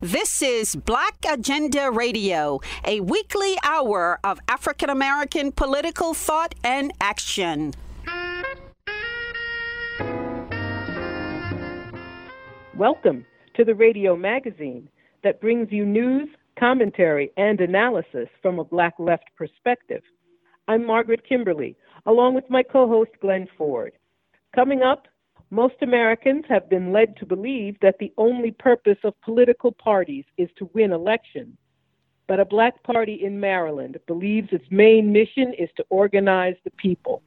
This is Black Agenda Radio, a weekly hour of African American political thought and action. Welcome to the radio magazine that brings you news, commentary, and analysis from a Black left perspective. I'm Margaret Kimberley, along with my co host Glen Ford. Coming up, most Americans have been led to believe that the only purpose of political parties is to win elections. But a black party in Maryland believes its main mission is to organize the people.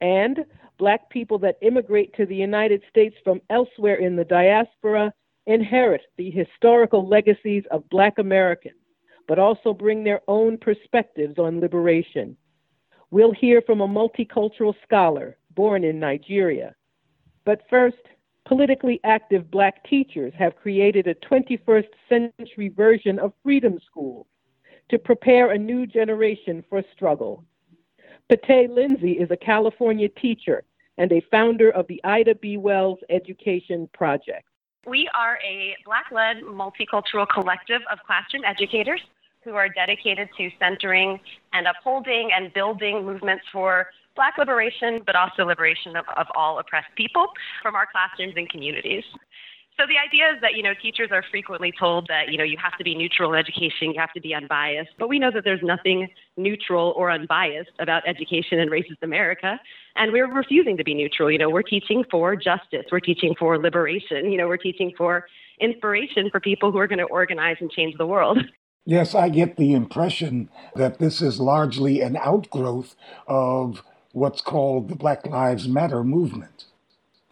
And black people that immigrate to the United States from elsewhere in the diaspora inherit the historical legacies of black Americans, but also bring their own perspectives on liberation. We'll hear from a multicultural scholar born in Nigeria but first, politically active black teachers have created a 21st century version of Freedom School to prepare a new generation for struggle. Peta Lindsay is a California teacher and a founder of the Ida B. Wells Education Project. We are a Black led multicultural collective of classroom educators who are dedicated to centering and upholding and building movements for Black liberation, but also liberation of, of all oppressed people from our classrooms and communities. So the idea is that you know teachers are frequently told that you know you have to be neutral in education, you have to be unbiased, but we know that there's nothing neutral or unbiased about education in racist America, and we're refusing to be neutral. You know, we're teaching for justice, we're teaching for liberation, you know, we're teaching for inspiration for people who are going to organize and change the world. Yes, I get the impression that this is largely an outgrowth of what's called the Black Lives Matter movement.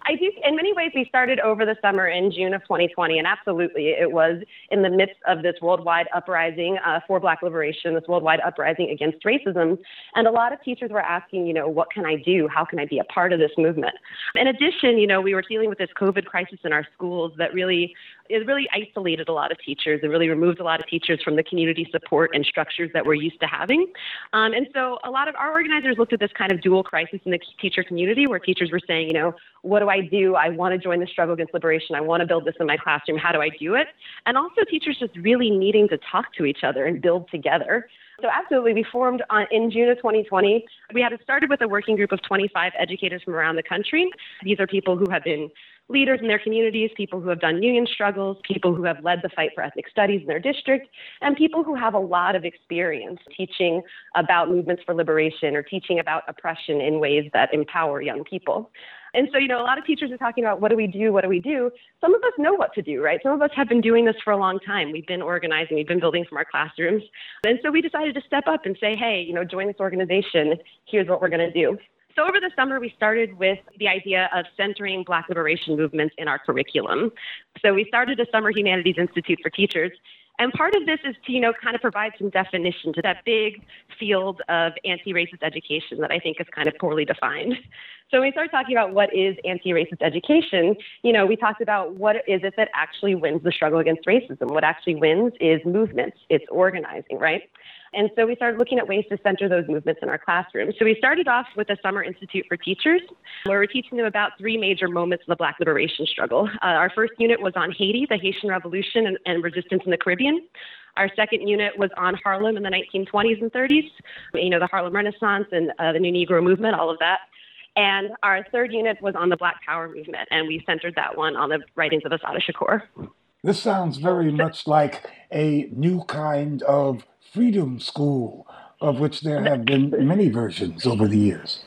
I do. In many ways, we started over the summer in June of 2020, and absolutely, it was in the midst of this worldwide uprising uh, for Black liberation, this worldwide uprising against racism. And a lot of teachers were asking, you know, what can I do? How can I be a part of this movement? In addition, you know, we were dealing with this COVID crisis in our schools that really it really isolated a lot of teachers. It really removed a lot of teachers from the community support and structures that we're used to having. Um, and so a lot of our organizers looked at this kind of dual crisis in the teacher community where teachers were saying, you know, what do I do? I want to join the struggle against liberation. I want to build this in my classroom. How do I do it? And also teachers just really needing to talk to each other and build together. So absolutely, we formed on, in June of 2020. We had it started with a working group of 25 educators from around the country. These are people who have been leaders in their communities, people who have done union struggles, people who have led the fight for ethnic studies in their district, and people who have a lot of experience teaching about movements for liberation or teaching about oppression in ways that empower young people. And so, you know, a lot of teachers are talking about what do we do? What do we do? Some of us know what to do, right? Some of us have been doing this for a long time. We've been organizing, we've been building from our classrooms. And so we decided to step up and say, hey, you know, join this organization. Here's what we're going to do. So, over the summer, we started with the idea of centering Black liberation movements in our curriculum. So, we started a Summer Humanities Institute for Teachers. And part of this is to, you know, kind of provide some definition to that big field of anti racist education that I think is kind of poorly defined. So when we started talking about what is anti-racist education, you know, we talked about what is it that actually wins the struggle against racism. What actually wins is movements. It's organizing, right? And so we started looking at ways to center those movements in our classrooms. So we started off with a Summer Institute for Teachers, where we're teaching them about three major moments of the Black liberation struggle. Uh, our first unit was on Haiti, the Haitian Revolution, and, and resistance in the Caribbean. Our second unit was on Harlem in the 1920s and 30s, you know, the Harlem Renaissance and uh, the New Negro Movement, all of that. And our third unit was on the Black Power movement, and we centered that one on the writings of Assata Shakur. This sounds very much like a new kind of freedom school, of which there have been many versions over the years.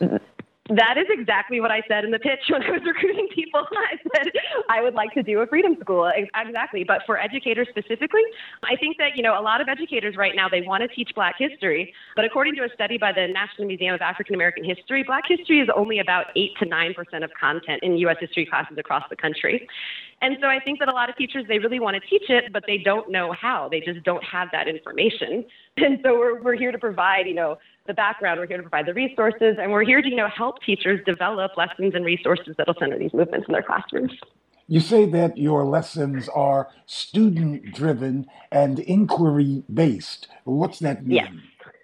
That is exactly what I said in the pitch when I was recruiting people. I said I would like to do a freedom school. Exactly. But for educators specifically, I think that, you know, a lot of educators right now, they want to teach black history. But according to a study by the National Museum of African American History, black history is only about 8 to 9% of content in U.S. history classes across the country. And so I think that a lot of teachers, they really want to teach it, but they don't know how. They just don't have that information. And so we're, we're here to provide, you know, the background. We're here to provide the resources, and we're here to, you know, help teachers develop lessons and resources that'll center these movements in their classrooms. You say that your lessons are student driven and inquiry based. What's that mean? Yes.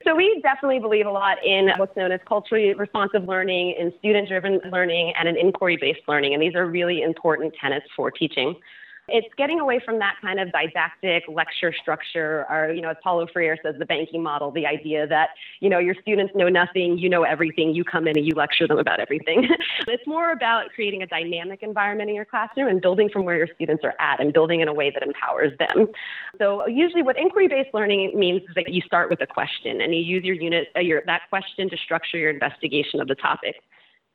So we definitely believe a lot in what's known as culturally responsive learning, in student driven learning, and in inquiry based learning. And these are really important tenets for teaching. It's getting away from that kind of didactic lecture structure, or, you know, as Paulo Freire says, the banking model, the idea that, you know, your students know nothing, you know everything, you come in and you lecture them about everything. it's more about creating a dynamic environment in your classroom and building from where your students are at and building in a way that empowers them. So usually what inquiry-based learning means is that you start with a question and you use your unit, uh, your, that question to structure your investigation of the topic.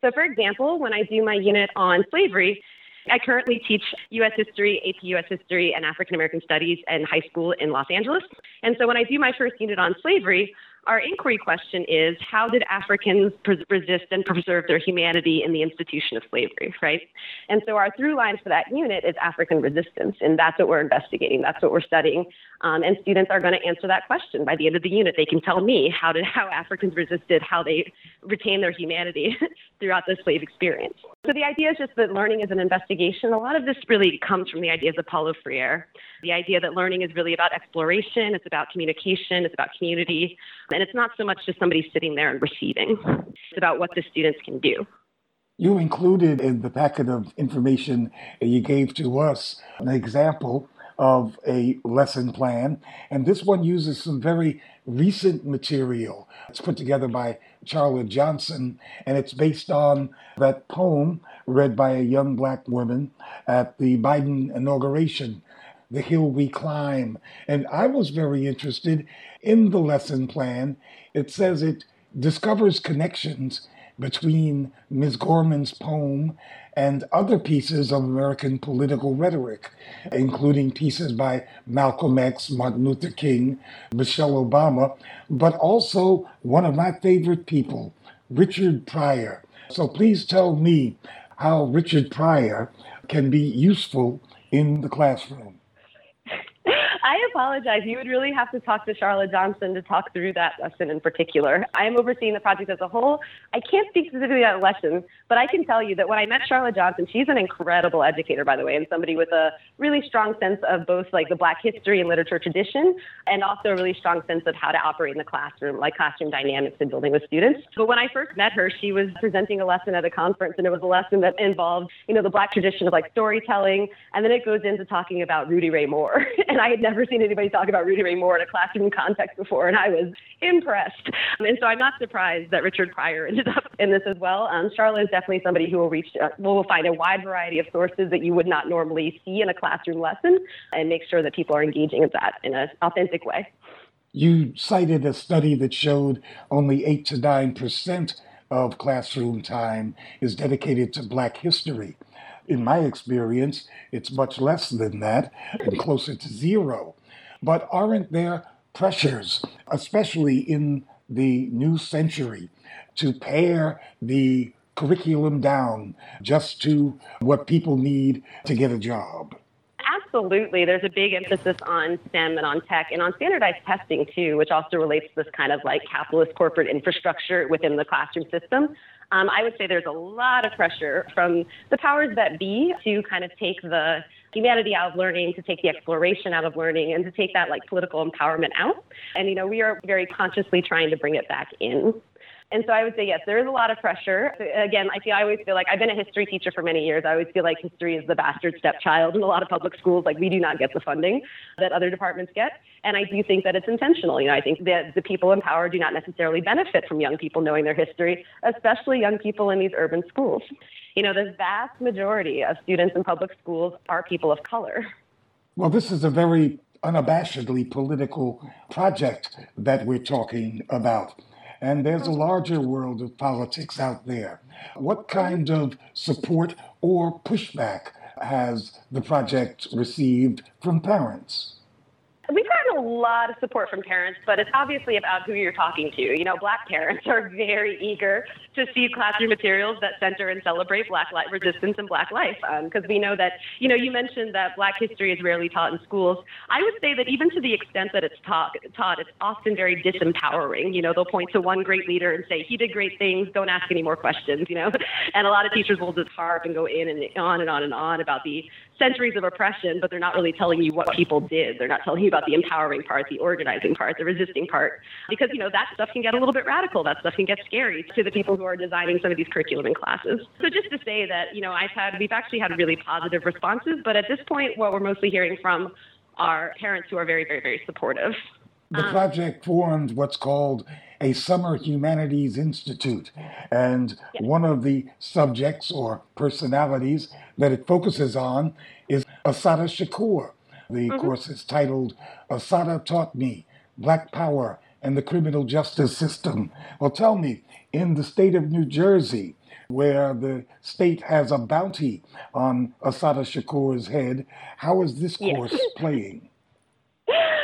So for example, when I do my unit on slavery, I currently teach U.S. history, AP U.S. history, and African American studies in high school in Los Angeles. And so when I do my first unit on slavery, our inquiry question is how did Africans pres- resist and preserve their humanity in the institution of slavery, right? And so our through line for that unit is African resistance, and that's what we're investigating. That's what we're studying. Um, and students are going to answer that question by the end of the unit. They can tell me how did how Africans resisted, how they retained their humanity throughout the slave experience. So the idea is just that learning is an investigation. A lot of this really comes from the ideas of Paulo Freire. The idea that learning is really about exploration, it's about communication, it's about community, and it's not so much just somebody sitting there and receiving. It's about what the students can do. You included in the packet of information you gave to us an example of a lesson plan, and this one uses some very recent material. It's put together by Charlotte Johnson, and it's based on that poem read by a young black woman at the Biden inauguration the hill we climb. And I was very interested in the lesson plan. It says it discovers connections between Ms. Gorman's poem and other pieces of American political rhetoric, including pieces by Malcolm X, Martin Luther King, Michelle Obama, but also one of my favorite people, Richard Pryor. So please tell me how Richard Pryor can be useful in the classroom. I apologize. You would really have to talk to Charlotte Johnson to talk through that lesson in particular. I am overseeing the project as a whole. I can't speak specifically about lesson, but I can tell you that when I met Charlotte Johnson, she's an incredible educator, by the way, and somebody with a really strong sense of both like the Black history and literature tradition, and also a really strong sense of how to operate in the classroom, like classroom dynamics and building with students. But when I first met her, she was presenting a lesson at a conference, and it was a lesson that involved, you know, the Black tradition of like storytelling, and then it goes into talking about Rudy Ray Moore, and I had never never seen anybody talk about Rudy Ray Moore in a classroom context before, and I was impressed. And so I'm not surprised that Richard Pryor ended up in this as well. Um, Charlotte is definitely somebody who will reach, uh, will find a wide variety of sources that you would not normally see in a classroom lesson, and make sure that people are engaging with that in an authentic way. You cited a study that showed only eight to nine percent of classroom time is dedicated to Black history in my experience, it's much less than that and closer to zero. But aren't there pressures, especially in the new century, to pare the curriculum down just to what people need to get a job? Absolutely. There's a big emphasis on STEM and on tech and on standardized testing too, which also relates to this kind of like capitalist corporate infrastructure within the classroom system. Um, I would say there's a lot of pressure from the powers that be to kind of take the humanity out of learning, to take the exploration out of learning, and to take that like political empowerment out. And you know, we are very consciously trying to bring it back in. And so I would say, yes, there is a lot of pressure. Again, I feel I always feel like I've been a history teacher for many years. I always feel like history is the bastard stepchild in a lot of public schools. Like we do not get the funding that other departments get. And I do think that it's intentional. You know, I think that the people in power do not necessarily benefit from young people knowing their history, especially young people in these urban schools. You know, the vast majority of students in public schools are people of color. Well, this is a very unabashedly political project that we're talking about and there's a larger world of politics out there. What kind of support or pushback has the project received from parents? A lot of support from parents, but it's obviously about who you're talking to. You know, black parents are very eager to see classroom materials that center and celebrate black life resistance and black life. Because um, we know that, you know, you mentioned that black history is rarely taught in schools. I would say that even to the extent that it's taught, taught it's often very disempowering. You know, they'll point to one great leader and say, he did great things, don't ask any more questions, you know. And a lot of teachers will just harp and go in and on and on and on about the centuries of oppression, but they're not really telling you what people did. They're not telling you about the empowering part, the organizing part, the resisting part, because you know that stuff can get a little bit radical. That stuff can get scary to the people who are designing some of these curriculum and classes. So just to say that you know I've had we've actually had really positive responses, but at this point, what we're mostly hearing from are parents who are very, very, very supportive. The project formed what's called a Summer Humanities Institute. And one of the subjects or personalities that it focuses on is Assata Shakur. The mm-hmm. course is titled Assata Taught Me Black Power and the Criminal Justice System. Well, tell me, in the state of New Jersey, where the state has a bounty on Assata Shakur's head, how is this course playing?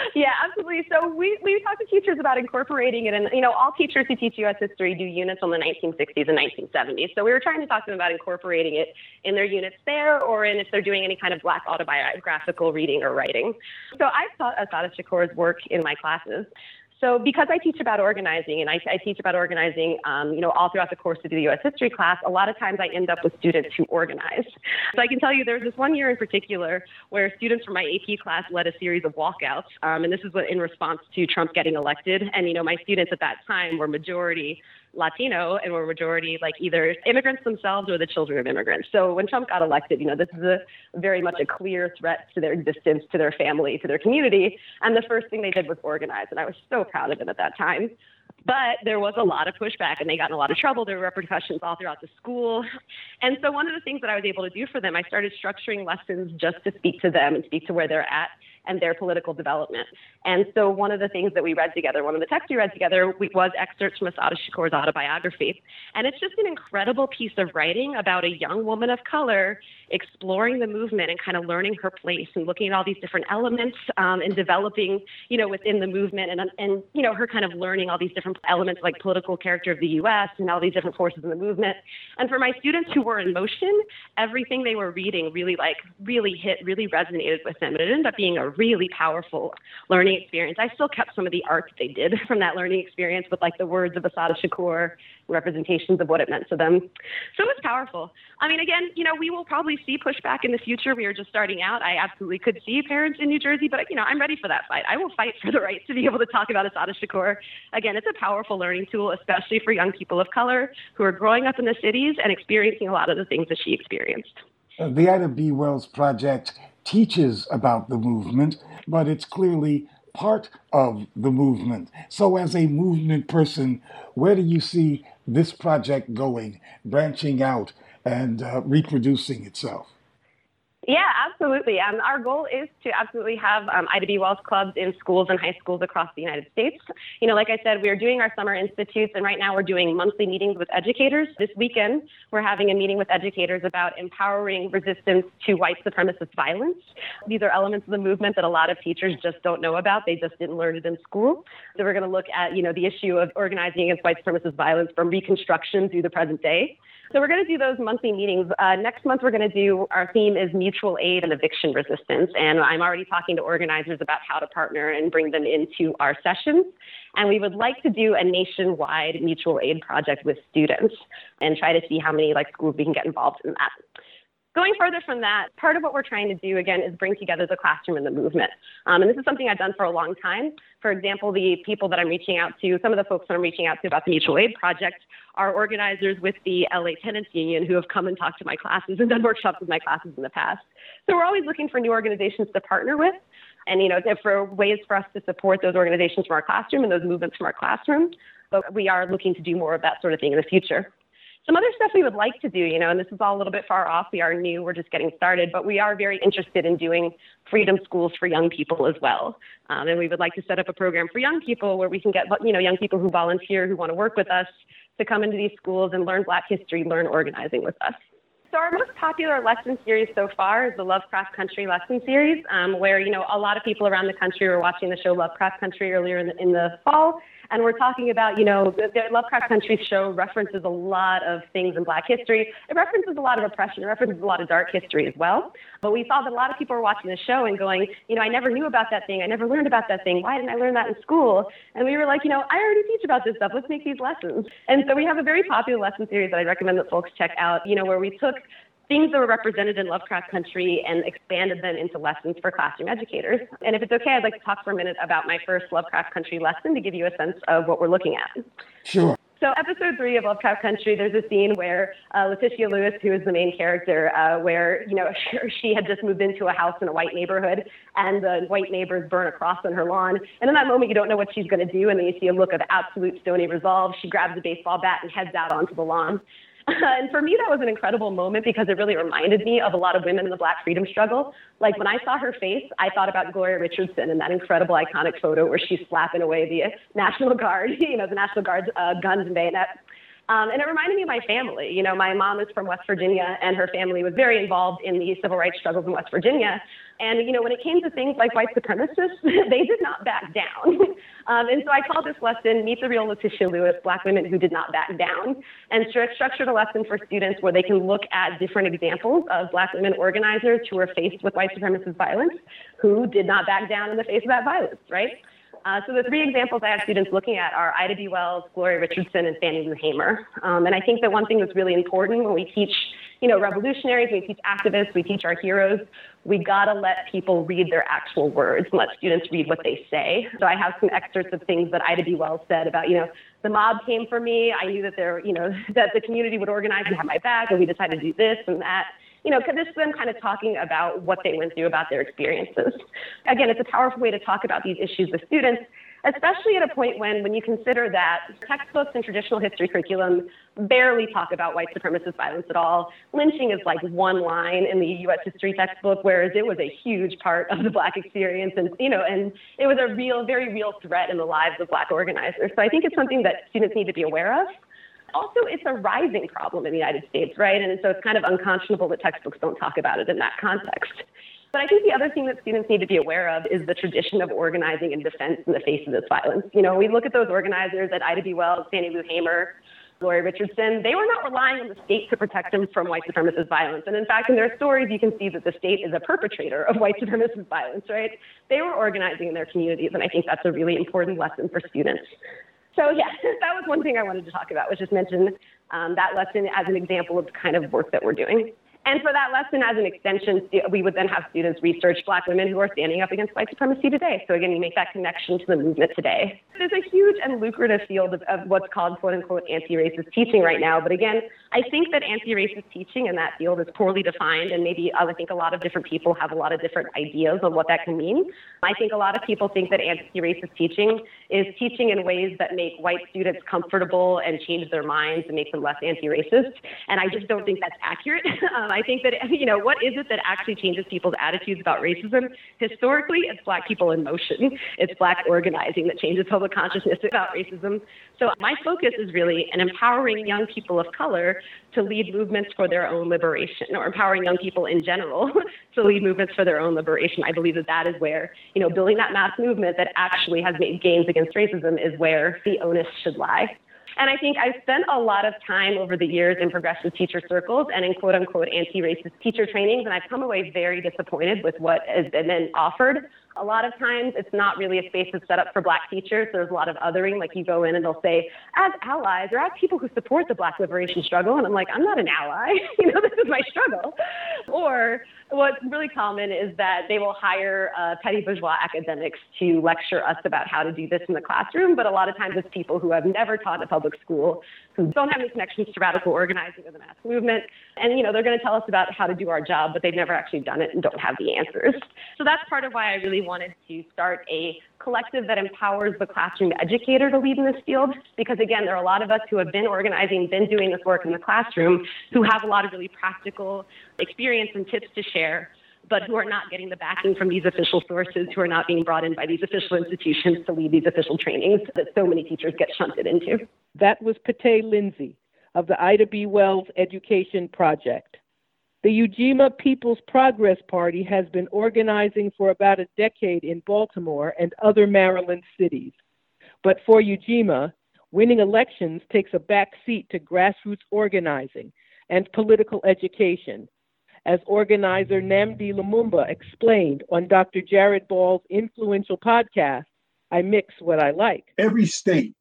yeah, absolutely. So we, we talk to teachers about incorporating it, and you know, all teachers who teach U.S. history do units on the 1960s and 1970s. So we were trying to talk to them about incorporating it in their units there, or in if they're doing any kind of Black autobiographical reading or writing. So I've taught Assata Shakur's work in my classes. So because I teach about organizing and I, I teach about organizing, um, you know, all throughout the course of the U.S. history class, a lot of times I end up with students who organize. So I can tell you there was this one year in particular where students from my AP class led a series of walkouts, um, and this is what in response to Trump getting elected. And you know, my students at that time were majority Latino and were majority like either immigrants themselves or the children of immigrants. So when Trump got elected, you know, this is a very much a clear threat to their existence, to their family, to their community. And the first thing they did was organize. And I was so proud of them at that time. But there was a lot of pushback and they got in a lot of trouble. There were repercussions all throughout the school. And so one of the things that I was able to do for them, I started structuring lessons just to speak to them and speak to where they're at and their political development. And so one of the things that we read together, one of the texts we read together was excerpts from Assata Shakur's autobiography. And it's just an incredible piece of writing about a young woman of color exploring the movement and kind of learning her place and looking at all these different elements um, and developing, you know, within the movement and, and, you know, her kind of learning all these different elements like political character of the U.S. and all these different forces in the movement. And for my students who were in motion, everything they were reading really like really hit, really resonated with them. And it ended up being a really powerful learning experience. I still kept some of the art that they did from that learning experience with like the words of Assata Shakur, representations of what it meant to them. So it was powerful. I mean, again, you know, we will probably see pushback in the future. We are just starting out. I absolutely could see parents in New Jersey, but you know, I'm ready for that fight. I will fight for the right to be able to talk about Assata Shakur. Again, it's a powerful learning tool, especially for young people of color who are growing up in the cities and experiencing a lot of the things that she experienced. Uh, the Ida B. Wells Project teaches about the movement, but it's clearly part of the movement. So, as a movement person, where do you see this project going, branching out and uh, reproducing itself? Yeah, absolutely. Um, our goal is to absolutely have um, Ida B. Wells clubs in schools and high schools across the United States. You know, like I said, we are doing our summer institutes, and right now we're doing monthly meetings with educators. This weekend, we're having a meeting with educators about empowering resistance to white supremacist violence. These are elements of the movement that a lot of teachers just don't know about. They just didn't learn it in school. So we're going to look at, you know, the issue of organizing against white supremacist violence from Reconstruction through the present day. So we're going to do those monthly meetings. Uh, next month, we're going to do our theme is mutual aid and eviction resistance. And I'm already talking to organizers about how to partner and bring them into our sessions. And we would like to do a nationwide mutual aid project with students and try to see how many like schools we can get involved in that. Going further from that, part of what we're trying to do again is bring together the classroom and the movement. Um, and this is something I've done for a long time. For example, the people that I'm reaching out to, some of the folks that I'm reaching out to about the mutual aid project are organizers with the LA Tenants Union who have come and talked to my classes and done workshops with my classes in the past. So we're always looking for new organizations to partner with and you know for ways for us to support those organizations from our classroom and those movements from our classroom. But we are looking to do more of that sort of thing in the future. Some other stuff we would like to do, you know, and this is all a little bit far off. We are new, we're just getting started, but we are very interested in doing freedom schools for young people as well. Um, and we would like to set up a program for young people where we can get, you know, young people who volunteer, who want to work with us to come into these schools and learn Black history, learn organizing with us. So our most popular lesson series so far is the Lovecraft Country lesson series, um, where you know a lot of people around the country were watching the show Lovecraft Country earlier in the, in the fall, and we're talking about, you know, the, Lovecraft Country show references a lot of things in Black history. It references a lot of oppression. It references a lot of dark history as well. But we saw that a lot of people were watching the show and going, you know, I never knew about that thing. I never learned about that thing. Why didn't I learn that in school? And we were like, you know, I already teach about this stuff. Let's make these lessons. And so we have a very popular lesson series that I recommend that folks check out, you know, where we took things that were represented in Lovecraft Country and expanded them into lessons for classroom educators. And if it's okay, I'd like to talk for a minute about my first Lovecraft Country lesson to give you a sense of what we're looking at. Sure. So, episode three of Lovecraft Country, there's a scene where uh, Letitia Lewis, who is the main character, uh, where you know she had just moved into a house in a white neighborhood, and the white neighbors burn a cross on her lawn. And in that moment, you don't know what she's going to do, and then you see a look of absolute stony resolve. She grabs a baseball bat and heads out onto the lawn. and for me, that was an incredible moment because it really reminded me of a lot of women in the Black freedom struggle. Like when I saw her face, I thought about Gloria Richardson and that incredible iconic photo where she's slapping away the National Guard, you know, the National Guard's uh, guns and bayonets. Um, and it reminded me of my family. You know, my mom is from West Virginia, and her family was very involved in the civil rights struggles in West Virginia. And, you know, when it came to things like white supremacists, they did not back down. um, and so I called this lesson Meet the Real Letitia Lewis, Black Women Who Did Not Back Down, and stru- structured a lesson for students where they can look at different examples of Black women organizers who were faced with white supremacist violence, who did not back down in the face of that violence, right? Uh, so the three examples I have students looking at are Ida B. Wells, Gloria Richardson, and Fannie Lou Hamer. Um, and I think that one thing that's really important when we teach, you know, revolutionaries, we teach activists, we teach our heroes, we gotta let people read their actual words and let students read what they say. So I have some excerpts of things that Ida B. Wells said about, you know, the mob came for me. I knew that there, you know, that the community would organize and have my back, and we decided to do this and that you know, this is them kind of talking about what they went through, about their experiences. Again, it's a powerful way to talk about these issues with students, especially at a point when, when you consider that textbooks and traditional history curriculum barely talk about white supremacist violence at all. Lynching is like one line in the U.S. history textbook, whereas it was a huge part of the Black experience, and you know, and it was a real, very real threat in the lives of Black organizers. So I think it's something that students need to be aware of also it's a rising problem in the United States, right? And so it's kind of unconscionable that textbooks don't talk about it in that context. But I think the other thing that students need to be aware of is the tradition of organizing in defense in the face of this violence. You know, we look at those organizers at Ida B. Wells, Fannie Lou Hamer, Gloria Richardson, they were not relying on the state to protect them from white supremacist violence. And in fact, in their stories, you can see that the state is a perpetrator of white supremacist violence, right? They were organizing in their communities, and I think that's a really important lesson for students. So yeah, that was one thing I wanted to talk about, was just mention um, that lesson as an example of the kind of work that we're doing. And for that lesson, as an extension, we would then have students research Black women who are standing up against white supremacy today. So again, you make that connection to the movement today. There's a huge and lucrative field of, of what's called quote unquote anti-racist teaching right now. But again, I think that anti-racist teaching in that field is poorly defined, and maybe uh, I think a lot of different people have a lot of different ideas on what that can mean. I think a lot of people think that anti-racist teaching is teaching in ways that make white students comfortable and change their minds and make them less anti-racist. And I just don't think that's accurate. Um, um, I think that, you know, what is it that actually changes people's attitudes about racism? Historically, it's black people in motion. It's black organizing that changes public consciousness about racism. So my focus is really in empowering young people of color to lead movements for their own liberation or empowering young people in general to lead movements for their own liberation. I believe that that is where, you know, building that mass movement that actually has made gains against racism is where the onus should lie. And I think I've spent a lot of time over the years in progressive teacher circles and in quote unquote anti racist teacher trainings, and I've come away very disappointed with what has been offered. A lot of times it's not really a space that's set up for black teachers. There's a lot of othering, like you go in and they'll say, as allies or as people who support the black liberation struggle. And I'm like, I'm not an ally. you know, this is my struggle. Or what's really common is that they will hire uh, petty bourgeois academics to lecture us about how to do this in the classroom, but a lot of times it's people who have never taught in public school, who don't have any connections to radical organizing or the mass movement, and you know they're going to tell us about how to do our job, but they've never actually done it and don't have the answers. So that's part of why I really wanted to start a collective that empowers the classroom educator to lead in this field. Because again, there are a lot of us who have been organizing, been doing this work in the classroom, who have a lot of really practical experience and tips to share but who are not getting the backing from these official sources, who are not being brought in by these official institutions to lead these official trainings that so many teachers get shunted into. That was Peta Lindsay of the Ida B. Wells Education Project. The Ujima People's Progress Party has been organizing for about a decade in Baltimore and other Maryland cities. But for Ujima, winning elections takes a back seat to grassroots organizing and political education, as organizer Nnamdi Lumumba explained on Dr. Jared Ball's influential podcast, I Mix What I Like. Every state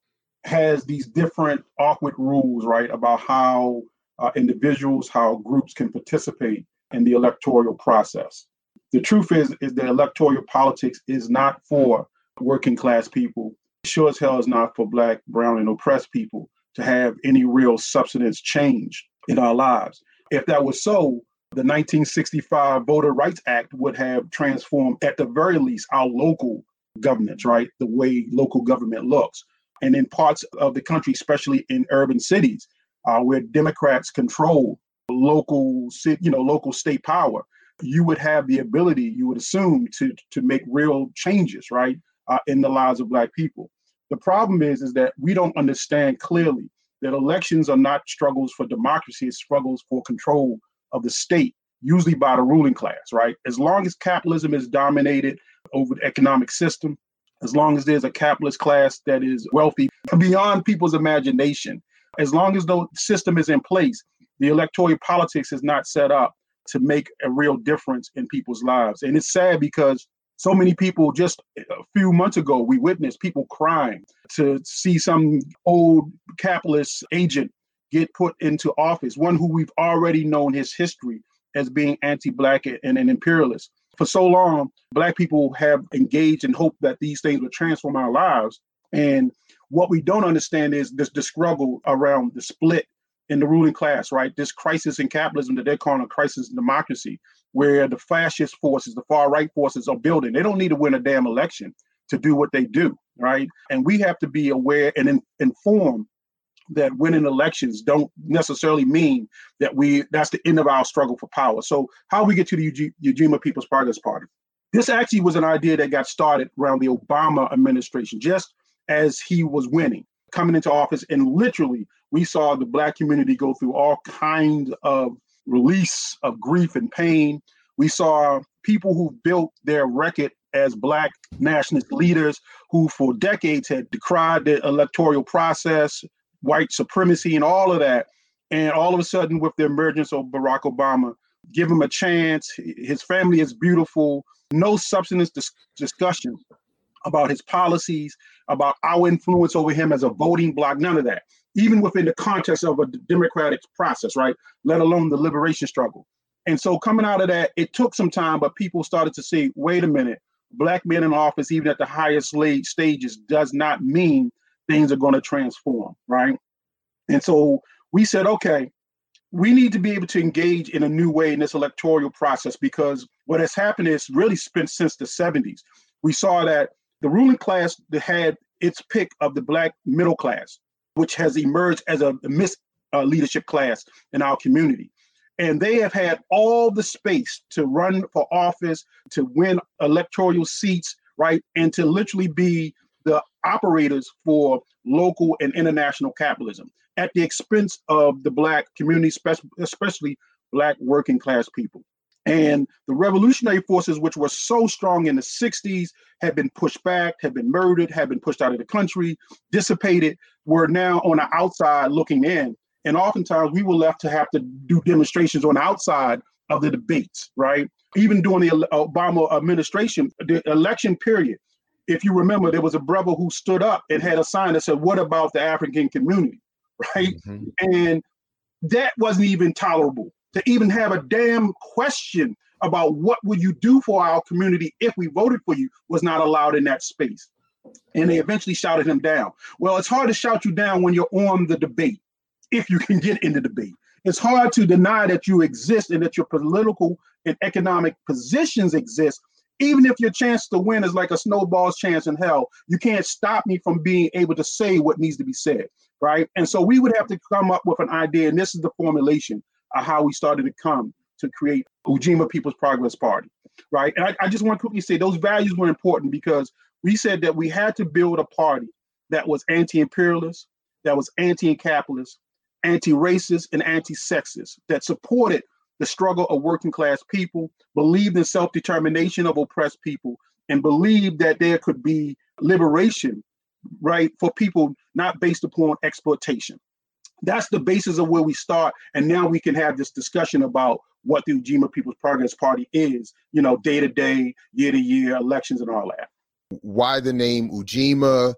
has these different awkward rules, right, about how uh, individuals, how groups can participate in the electoral process. The truth is, is that electoral politics is not for working class people. Sure as hell is not for black, brown, and oppressed people to have any real substance change in our lives. If that was so, the 1965 Voter Rights Act would have transformed, at the very least, our local governments, right? The way local government looks. And in parts of the country, especially in urban cities, uh, where Democrats control local, you know, local state power, you would have the ability, you would assume, to to make real changes, right, uh, in the lives of Black people. The problem is, is that we don't understand clearly that elections are not struggles for democracy; it's struggles for control of the state, usually by the ruling class, right? As long as capitalism is dominated over the economic system, as long as there's a capitalist class that is wealthy beyond people's imagination, as long as the system is in place, the electoral politics is not set up to make a real difference in people's lives. And it's sad because so many people just a few months ago we witnessed people crying to see some old capitalist agent get put into office one who we've already known his history as being anti-black and an imperialist for so long, Black people have engaged and hoped that these things would transform our lives. And what we don't understand is this the struggle around the split in the ruling class, right? This crisis in capitalism that they're calling a crisis in democracy, where the fascist forces, the far right forces are building. They don't need to win a damn election to do what they do, right? And we have to be aware and in, inform that winning elections don't necessarily mean that we that's the end of our struggle for power. So how we get to the Ujima People's Progress Party? This actually was an idea that got started around the Obama administration, just as he was winning, coming into office, and literally we saw the black community go through all kind of release of grief and pain. We saw people who built their record as black nationalist leaders who for decades had decried the electoral process, white supremacy and all of that. And all of a sudden, with the emergence of Barack Obama, give him a chance. His family is beautiful. No substance dis- discussion about his policies, about our influence over him as a voting bloc, none of that. Even within the context of a democratic process, right? Let alone the liberation struggle. And so coming out of that, it took some time, but people started to see, wait a minute, black men in office, even at the highest stages, does not mean things are going to transform, right? And so we said, okay, we need to be able to engage in a new way in this electoral process because what has happened is really spent since the 70s. We saw that the ruling class had its pick of the black middle class, which has emerged as a mis uh, leadership class in our community. And they have had all the space to run for office, to win electoral seats, right? And to literally be the operators for local and international capitalism at the expense of the black community, especially black working class people. And the revolutionary forces, which were so strong in the 60s, had been pushed back, had been murdered, had been pushed out of the country, dissipated, were now on the outside looking in. And oftentimes we were left to have to do demonstrations on the outside of the debates, right? Even during the Obama administration, the election period, if you remember, there was a brother who stood up and had a sign that said, What about the African community? Right. Mm-hmm. And that wasn't even tolerable to even have a damn question about what would you do for our community if we voted for you was not allowed in that space. And they eventually shouted him down. Well, it's hard to shout you down when you're on the debate, if you can get in the debate. It's hard to deny that you exist and that your political and economic positions exist even if your chance to win is like a snowball's chance in hell, you can't stop me from being able to say what needs to be said, right? And so we would have to come up with an idea, and this is the formulation of how we started to come to create Ujima People's Progress Party, right? And I, I just want to quickly say those values were important because we said that we had to build a party that was anti-imperialist, that was anti-capitalist, anti-racist, and anti-sexist, that supported the struggle of working class people, believed in self determination of oppressed people, and believed that there could be liberation, right, for people not based upon exploitation. That's the basis of where we start. And now we can have this discussion about what the Ujima People's Progress Party is, you know, day to day, year to year, elections, and all that. Why the name Ujima?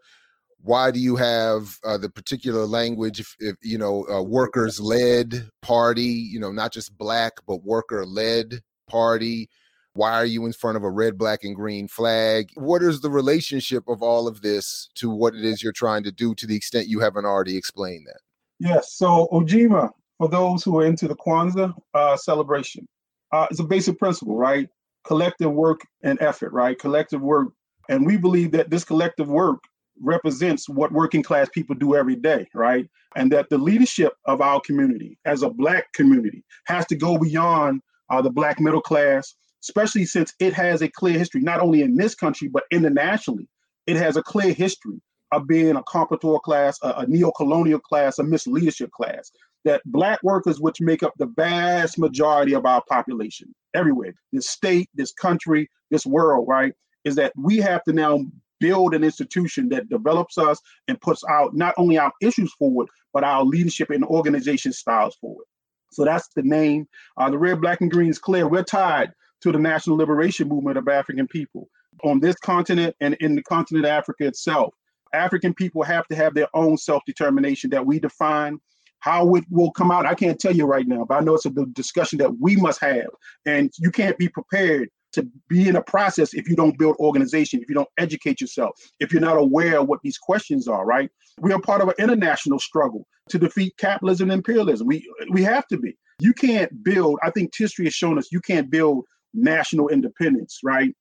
Why do you have uh, the particular language if, if you know workers led party you know not just black but worker led party? Why are you in front of a red black and green flag? What is the relationship of all of this to what it is you're trying to do to the extent you haven't already explained that? Yes so Ujima for those who are into the kwanzaa uh, celebration uh, it's a basic principle right? Collective work and effort right? Collective work and we believe that this collective work represents what working class people do every day, right? And that the leadership of our community as a Black community has to go beyond uh, the Black middle class, especially since it has a clear history, not only in this country, but internationally. It has a clear history of being a comprador class, a, a neo-colonial class, a misleadership class. That black workers, which make up the vast majority of our population everywhere, this state, this country, this world, right, is that we have to now build an institution that develops us and puts out not only our issues forward, but our leadership and organization styles forward. So that's the name. Uh, the red, black, and green is clear. We're tied to the national liberation movement of African people on this continent and in the continent of Africa itself. African people have to have their own self determination that we define. How it will come out, I can't tell you right now, but I know it's a discussion that we must have. And you can't be prepared to be in a process if you don't build organization, if you don't educate yourself, if you're not aware of what these questions are, right? We are part of an international struggle to defeat capitalism and imperialism. We we have to be. You can't build, I think history has shown us you can't build national independence, right?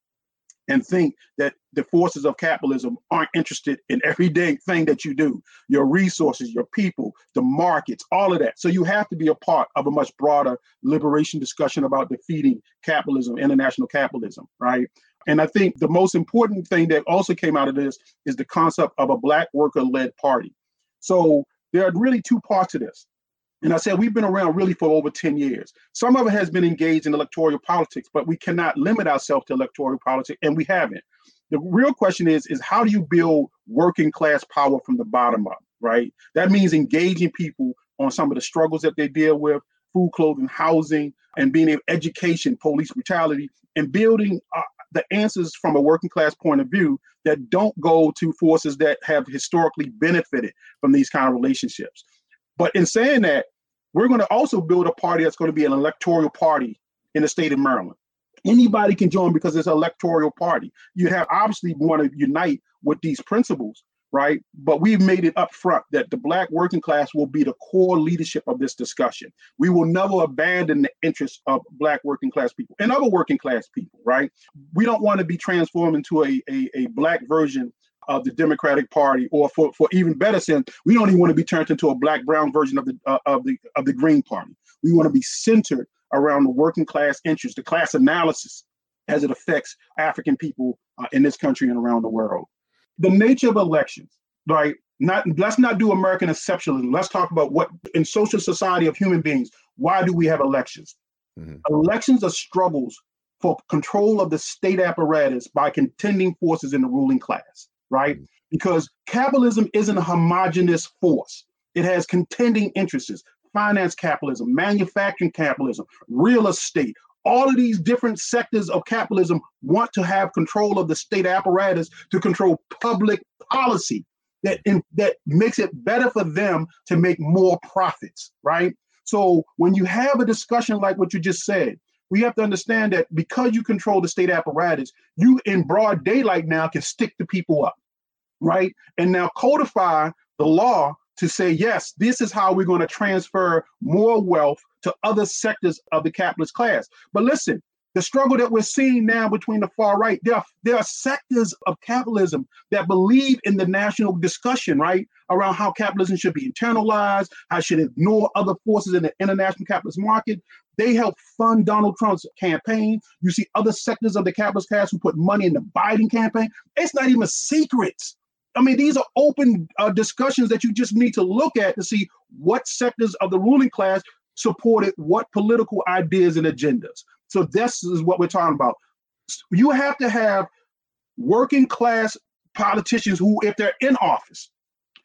And think that the forces of capitalism aren't interested in everyday thing that you do. Your resources your people the markets all of that. So you have to be a part of a much broader liberation discussion about defeating capitalism international capitalism right? And i think the most important thing that also came out of this is the concept of a black worker led party. So there are really two parts to this and I said, we've been around really for over 10 years. Some of it has been engaged in electoral politics, but we cannot limit ourselves to electoral politics, and we haven't. The real question is, is how do you build working class power from the bottom up, right? That means engaging people on some of the struggles that they deal with, food, clothing, housing, and being able education, police brutality, and building uh, the answers from a working class point of view that don't go to forces that have historically benefited from these kind of relationships. But in saying that, we're going to also build a party that's going to be an electoral party in the state of Maryland. Anybody can join because it's an electoral party. You have obviously want to unite with these principles, right? But we've made it up front that the black working class will be the core leadership of this discussion. We will never abandon the interests of black working class people and other working class people, right? We don't want to be transformed into a, a, a black version of the Democratic Party, or for, for even better sense, we don't even want to be turned into a black brown version of the uh, of the of the Green Party. We want to be centered around the working class interest, the class analysis as it affects African people uh, in this country and around the world. The nature of elections, right? Not let's not do American exceptionalism. Let's talk about what in social society of human beings. Why do we have elections? Mm-hmm. Elections are struggles for control of the state apparatus by contending forces in the ruling class right? Mm-hmm. Because capitalism isn't a homogenous force. It has contending interests, finance capitalism, manufacturing capitalism, real estate. All of these different sectors of capitalism want to have control of the state apparatus to control public policy that in, that makes it better for them to make more profits, right? So when you have a discussion like what you just said, we have to understand that because you control the state apparatus, you in broad daylight now can stick the people up, right? And now codify the law to say, yes, this is how we're going to transfer more wealth to other sectors of the capitalist class. But listen, the struggle that we're seeing now between the far right, there are, there are sectors of capitalism that believe in the national discussion, right, around how capitalism should be internalized, how should ignore other forces in the international capitalist market. They help fund Donald Trump's campaign. You see other sectors of the capitalist class who put money in the Biden campaign. It's not even secrets. I mean, these are open uh, discussions that you just need to look at to see what sectors of the ruling class supported what political ideas and agendas. So this is what we're talking about. You have to have working class politicians who, if they're in office,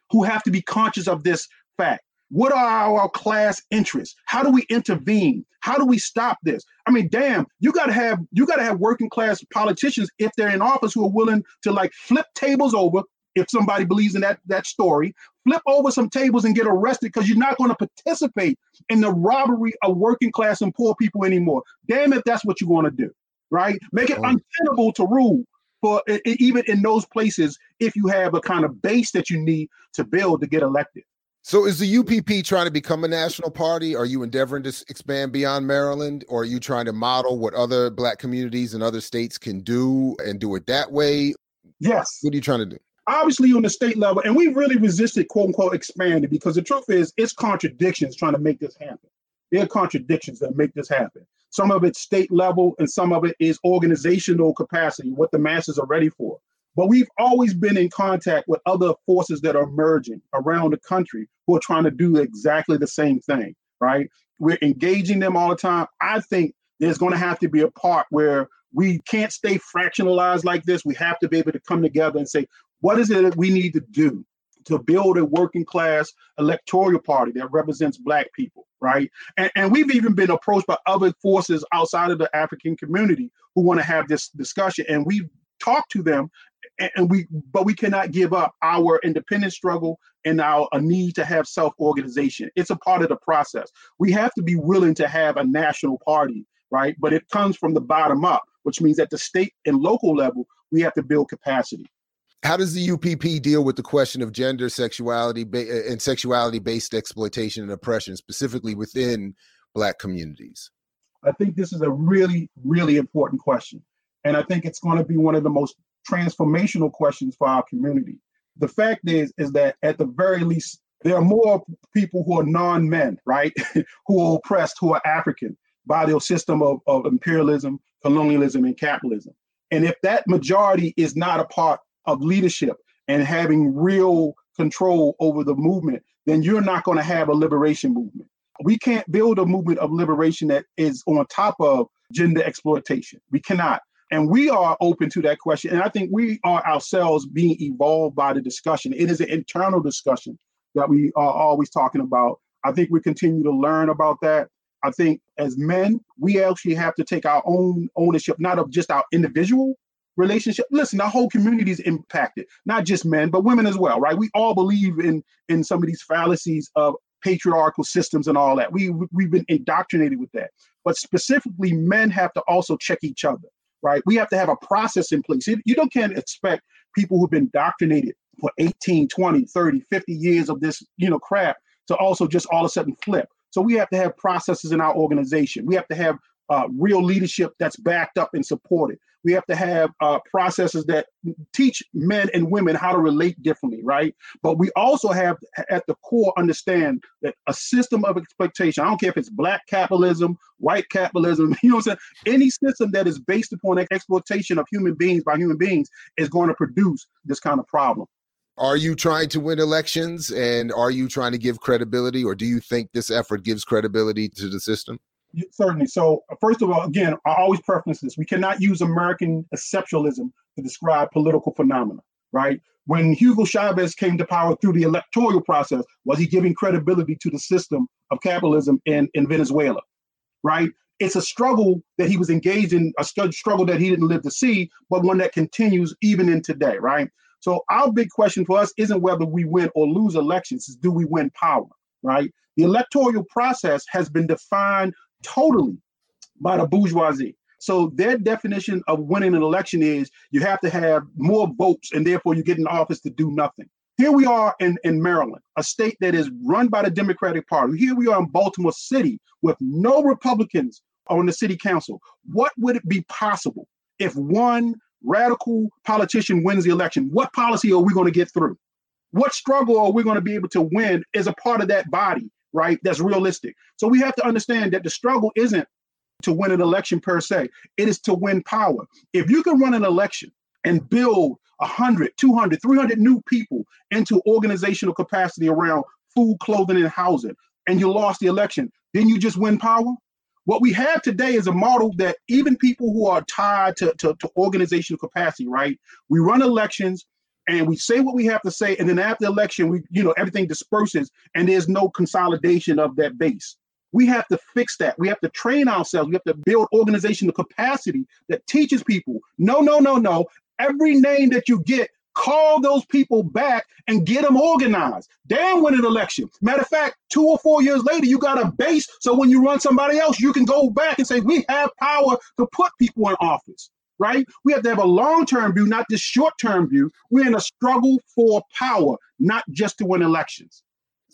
who have to be conscious of this fact. What are our class interests? How do we intervene? How do we stop this? I mean, damn, you gotta have you gotta have working class politicians if they're in office who are willing to like flip tables over, if somebody believes in that that story. Flip over some tables and get arrested because you're not going to participate in the robbery of working class and poor people anymore. Damn if that's what you want to do, right? Make it oh. untenable to rule for even in those places if you have a kind of base that you need to build to get elected. So is the UPP trying to become a national party? Are you endeavoring to expand beyond Maryland? Or are you trying to model what other black communities and other states can do and do it that way? Yes. What are you trying to do? Obviously on the state level, and we've really resisted quote unquote expanding because the truth is it's contradictions trying to make this happen. There are contradictions that make this happen. Some of it's state level and some of it is organizational capacity, what the masses are ready for. But we've always been in contact with other forces that are emerging around the country who are trying to do exactly the same thing, right? We're engaging them all the time. I think there's going to have to be a part where we can't stay fractionalized like this. We have to be able to come together and say, what is it that we need to do to build a working class electoral party that represents Black people, right? And, and we've even been approached by other forces outside of the African community who want to have this discussion. And we've talked to them and we but we cannot give up our independent struggle and our need to have self-organization it's a part of the process we have to be willing to have a national party right but it comes from the bottom up which means at the state and local level we have to build capacity how does the UPP deal with the question of gender, sexuality, ba- uh, and sexuality-based exploitation and oppression, specifically within Black communities? I think this is a really, really important question, and I think it's going to be one of the most transformational questions for our community. The fact is, is that at the very least, there are more people who are non-men, right, who are oppressed, who are African by the system of, of imperialism, colonialism, and capitalism. And if that majority is not a part of leadership and having real control over the movement, then you're not going to have a liberation movement. We can't build a movement of liberation that is on top of gender exploitation. We cannot. And we are open to that question. And I think we are ourselves being evolved by the discussion. It is an internal discussion that we are always talking about. I think we continue to learn about that. I think as men, we actually have to take our own ownership, not of just our individual relationship. Listen, our whole community is impacted, not just men, but women as well, right? We all believe in in some of these fallacies of patriarchal systems and all that. We we've been indoctrinated with that. But specifically, men have to also check each other right? We have to have a process in place. You don't can't expect people who've been indoctrinated for 18, 20, 30, 50 years of this, you know, crap to also just all of a sudden flip. So we have to have processes in our organization. We have to have uh, real leadership that's backed up and supported. We have to have uh, processes that teach men and women how to relate differently, right? But we also have at the core understand that a system of exploitation, I don't care if it's black capitalism, white capitalism, you know what I'm saying? Any system that is based upon exploitation of human beings by human beings is going to produce this kind of problem. Are you trying to win elections and are you trying to give credibility or do you think this effort gives credibility to the system? Certainly. So, uh, first of all, again, I always preference this. We cannot use American exceptionalism to describe political phenomena, right? When Hugo Chavez came to power through the electoral process, was he giving credibility to the system of capitalism in, in Venezuela, right? It's a struggle that he was engaged in, a struggle that he didn't live to see, but one that continues even in today, right? So, our big question for us isn't whether we win or lose elections, is do we win power, right? The electoral process has been defined totally by the bourgeoisie. So their definition of winning an election is you have to have more votes and therefore you get in office to do nothing. Here we are in, in Maryland, a state that is run by the Democratic Party. Here we are in Baltimore City with no Republicans on the city council. What would it be possible if one radical politician wins the election? What policy are we going to get through? What struggle are we going to be able to win as a part of that body right? That's realistic. So we have to understand that the struggle isn't to win an election per se, it is to win power. If you can run an election and build 100, 200, 300 new people into organizational capacity around food, clothing, and housing, and you lost the election, then you just win power? What we have today is a model that even people who are tied to, to, to organizational capacity, right? We run elections and we say what we have to say, and then after the election, we you know everything disperses, and there's no consolidation of that base. We have to fix that. We have to train ourselves. We have to build organizational capacity that teaches people. No, no, no, no. Every name that you get call those people back and get them organized. Then win an election. Matter of fact, two or four years later, you got a base. So when you run somebody else, you can go back and say, we have power to put people in office, right? We have to have a long term view, not this short term view. We're in a struggle for power, not just to win elections.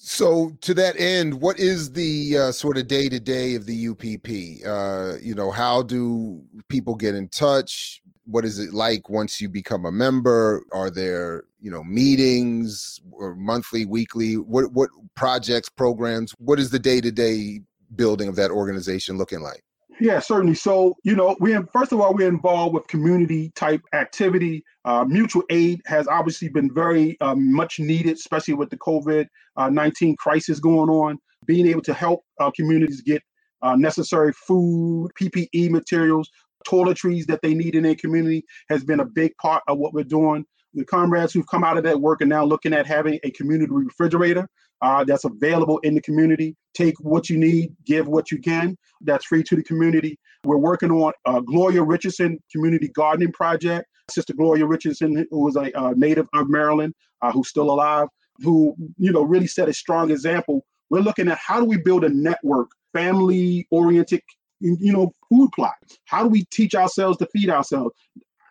So, to that end, what is the uh, sort of day to day of the UPP? Uh, you know, how do people get in touch? What is it like once you become a member? Are there, you know, meetings or monthly, weekly? What what projects, programs? What is the day to day building of that organization looking like? Yeah, certainly. So, you know, we first of all we're involved with community type activity. Uh, mutual aid has obviously been very um, much needed, especially with the COVID uh, nineteen crisis going on. Being able to help uh, communities get uh, necessary food, PPE materials, toiletries that they need in their community has been a big part of what we're doing. The comrades who've come out of that work are now looking at having a community refrigerator uh, that's available in the community. Take what you need, give what you can. That's free to the community. We're working on Gloria Richardson Community Gardening Project. Sister Gloria Richardson, who was a native of Maryland, uh, who's still alive, who you know really set a strong example. We're looking at how do we build a network, family-oriented, you know, food plot. How do we teach ourselves to feed ourselves?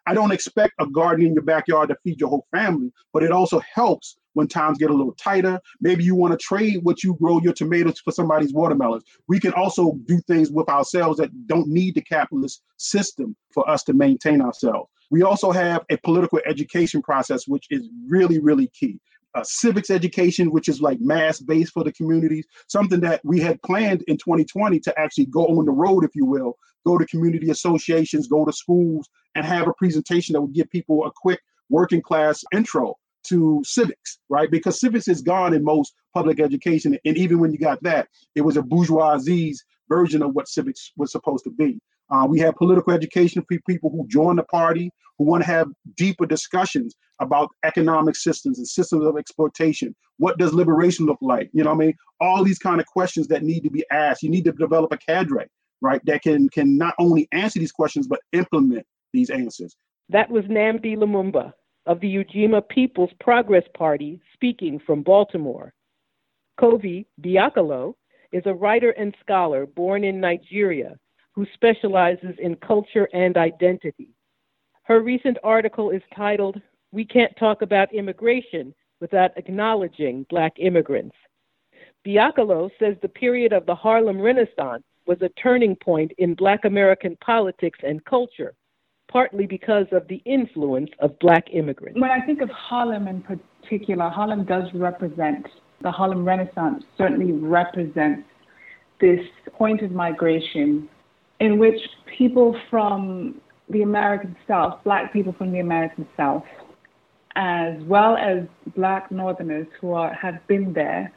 I don't expect a garden in your backyard to feed your whole family, but it also helps when times get a little tighter. Maybe you want to trade what you grow your tomatoes for somebody's watermelons. We can also do things with ourselves that don't need the capitalist system for us to maintain ourselves. We also have a political education process, which is really, really key. A civics education, which is like mass based for the communities, something that we had planned in 2020 to actually go on the road, if you will, go to community associations, go to schools, and have a presentation that would give people a quick working class intro to civics, right? Because civics is gone in most public education. And even when you got that, it was a bourgeoisie's version of what civics was supposed to be. Uh, we have political education for people who join the party, who want to have deeper discussions about economic systems and systems of exploitation. What does liberation look like? You know I mean? All these kind of questions that need to be asked. You need to develop a cadre, right, that can can not only answer these questions but implement these answers. That was Nnamdi Lumumba of the Ujima People's Progress Party speaking from Baltimore. Kovie Biakolo is a writer and scholar born in Nigeria who specializes in culture and identity. Her recent article is titled, We Can't Talk About Immigration Without Acknowledging Black Immigrants. Biakolo says the period of the Harlem Renaissance was a turning point in Black American politics and culture partly because of the influence of black immigrants. When I think of Harlem in particular, Harlem does represent, the Harlem Renaissance certainly represents this point of migration in which people from the American South, black people from the American South, as well as black northerners who are, have been there,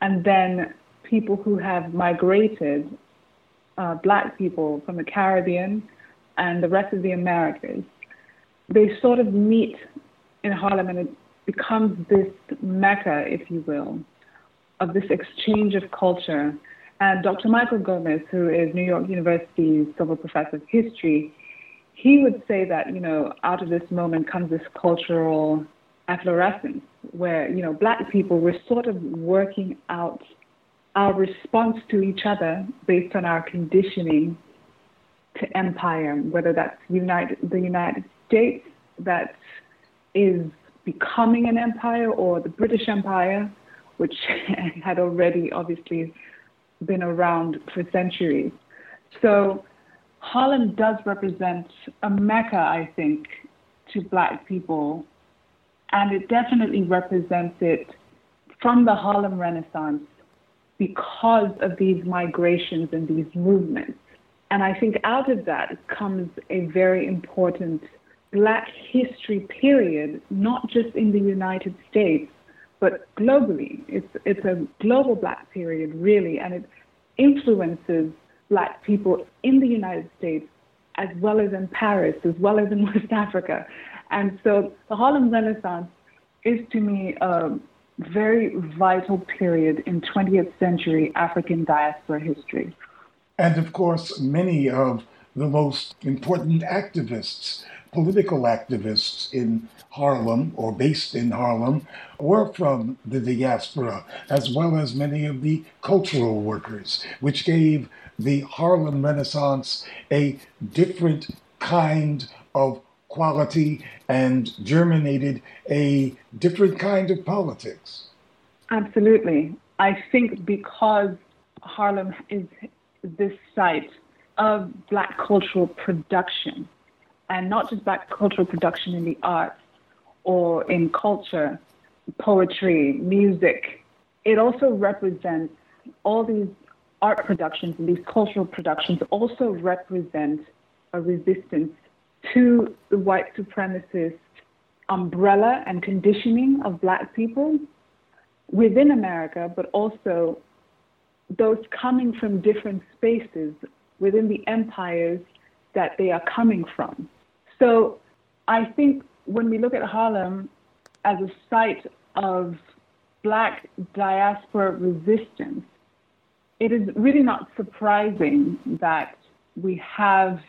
and then people who have migrated, uh, black people from the Caribbean, and the rest of the Americas, they sort of meet in Harlem and it becomes this mecca, if you will, of this exchange of culture. And Dr. Michael Gomez, who is New York University's Silver Professor of History, he would say that, you know, out of this moment comes this cultural efflorescence where, you know, black people were sort of working out our response to each other based on our conditioning to empire, whether that's United, the United States that is becoming an empire or the British Empire, which had already obviously been around for centuries. So Harlem does represent a mecca, I think, to Black people, and it definitely represents it from the Harlem Renaissance because of these migrations and these movements. And I think out of that comes a very important Black history period, not just in the United States, but globally. It's, it's a global Black period, really, and it influences Black people in the United States as well as in Paris, as well as in West Africa. And so the Harlem Renaissance is to me a very vital period in 20th century African diaspora history. And of course, many of the most important activists political activists in Harlem or based in Harlem were from the diaspora, as well as many of the cultural workers, which gave the Harlem Renaissance a different kind of quality and germinated a different kind of politics. Absolutely. I think because Harlem is this site of black cultural production, and not just black cultural production in the arts or in culture, poetry, music. It also represents all these art productions and these cultural productions also represent a resistance to the white supremacist umbrella and conditioning of black people within America, but also those coming from different spaces within the empires that they are coming from. So I think when we look at Harlem as a site of black diaspora resistance, it is really not surprising that we have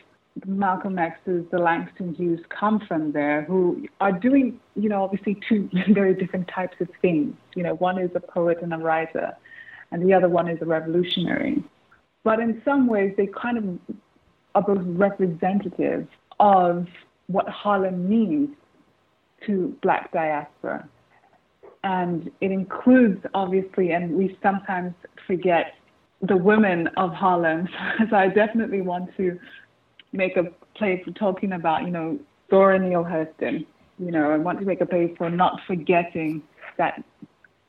Malcolm X's, the Langston Hughes come from there, who are doing, you know, obviously two very different types of things. You know, one is a poet and a writer, and the other one is a revolutionary. But in some ways, they kind of are both representative of what Harlem means to Black diaspora. And it includes, obviously, and we sometimes forget the women of Harlem. so I definitely want to make a play for talking about, you know, Zora Neale Hurston. You know, I want to make a play for not forgetting that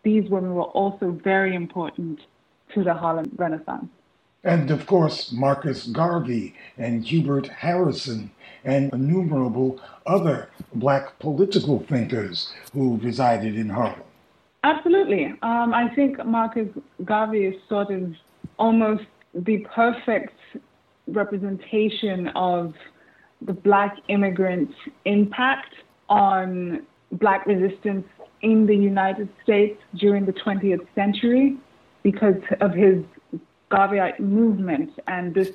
these women were also very important to the Harlem Renaissance. And of course, Marcus Garvey and Hubert Harrison and innumerable other black political thinkers who resided in Harlem. Absolutely. Um, I think Marcus Garvey is sort of almost the perfect representation of the black immigrant impact on black resistance in the United States during the 20th century because of his Garveyite movement and this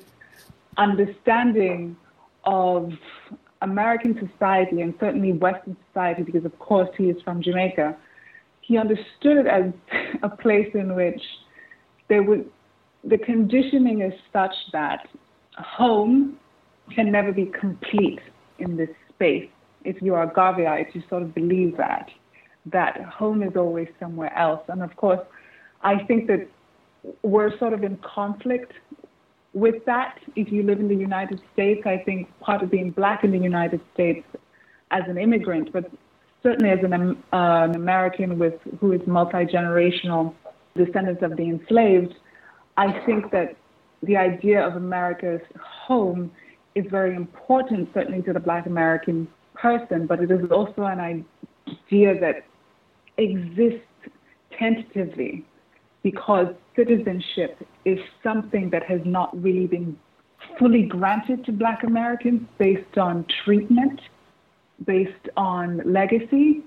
understanding of American society and certainly Western society, because of course he is from Jamaica, he understood it as a place in which there would the conditioning is such that home can never be complete in this space. If you are a Garveyite, you sort of believe that that home is always somewhere else. And of course, I think that we're sort of in conflict with that. If you live in the United States, I think part of being black in the United States as an immigrant, but certainly as an, uh, an American with who is multi generational descendants of the enslaved, I think that the idea of America's home is very important, certainly to the Black American person, but it is also an idea that exists tentatively because citizenship is something that has not really been fully granted to Black Americans based on treatment, based on legacy.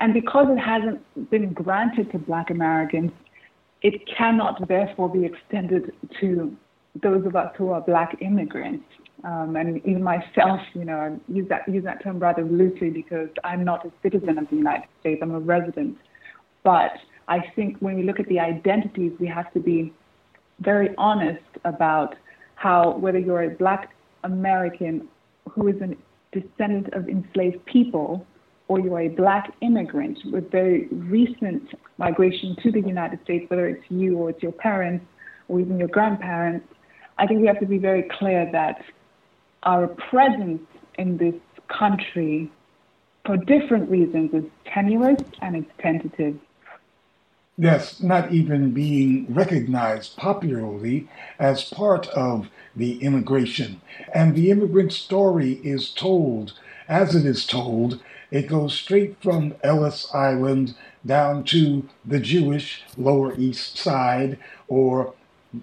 And because it hasn't been granted to Black Americans, it cannot therefore be extended to those of us who are Black immigrants. Um, and even myself, you know, I use that, use that term rather loosely because I'm not a citizen of the United States, I'm a resident. But I think when we look at the identities, we have to be very honest about how, whether you're a Black American who is a descendant of enslaved people, or you're a Black immigrant with very recent migration to the United States, whether it's you or it's your parents or even your grandparents, I think we have to be very clear that our presence in this country, for different reasons, is tenuous and it's tentative. Yes, not even being recognized popularly as part of the immigration. And the immigrant story is told as it is told. It goes straight from Ellis Island down to the Jewish Lower East Side or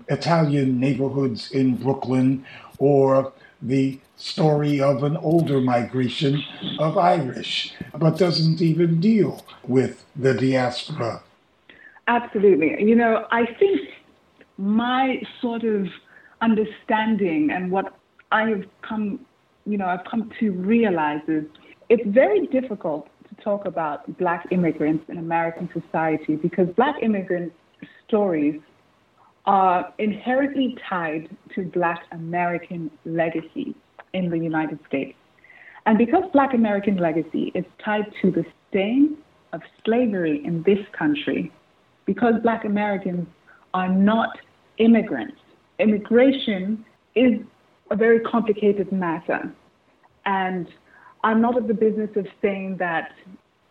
Italian neighborhoods in Brooklyn or the story of an older migration of Irish, but doesn't even deal with the diaspora Absolutely. You know, I think my sort of understanding and what I have come you know, I've come to realize is it's very difficult to talk about black immigrants in American society because black immigrant stories are inherently tied to black American legacy in the United States. And because black American legacy is tied to the stain of slavery in this country, because black Americans are not immigrants, immigration is a very complicated matter. And I'm not of the business of saying that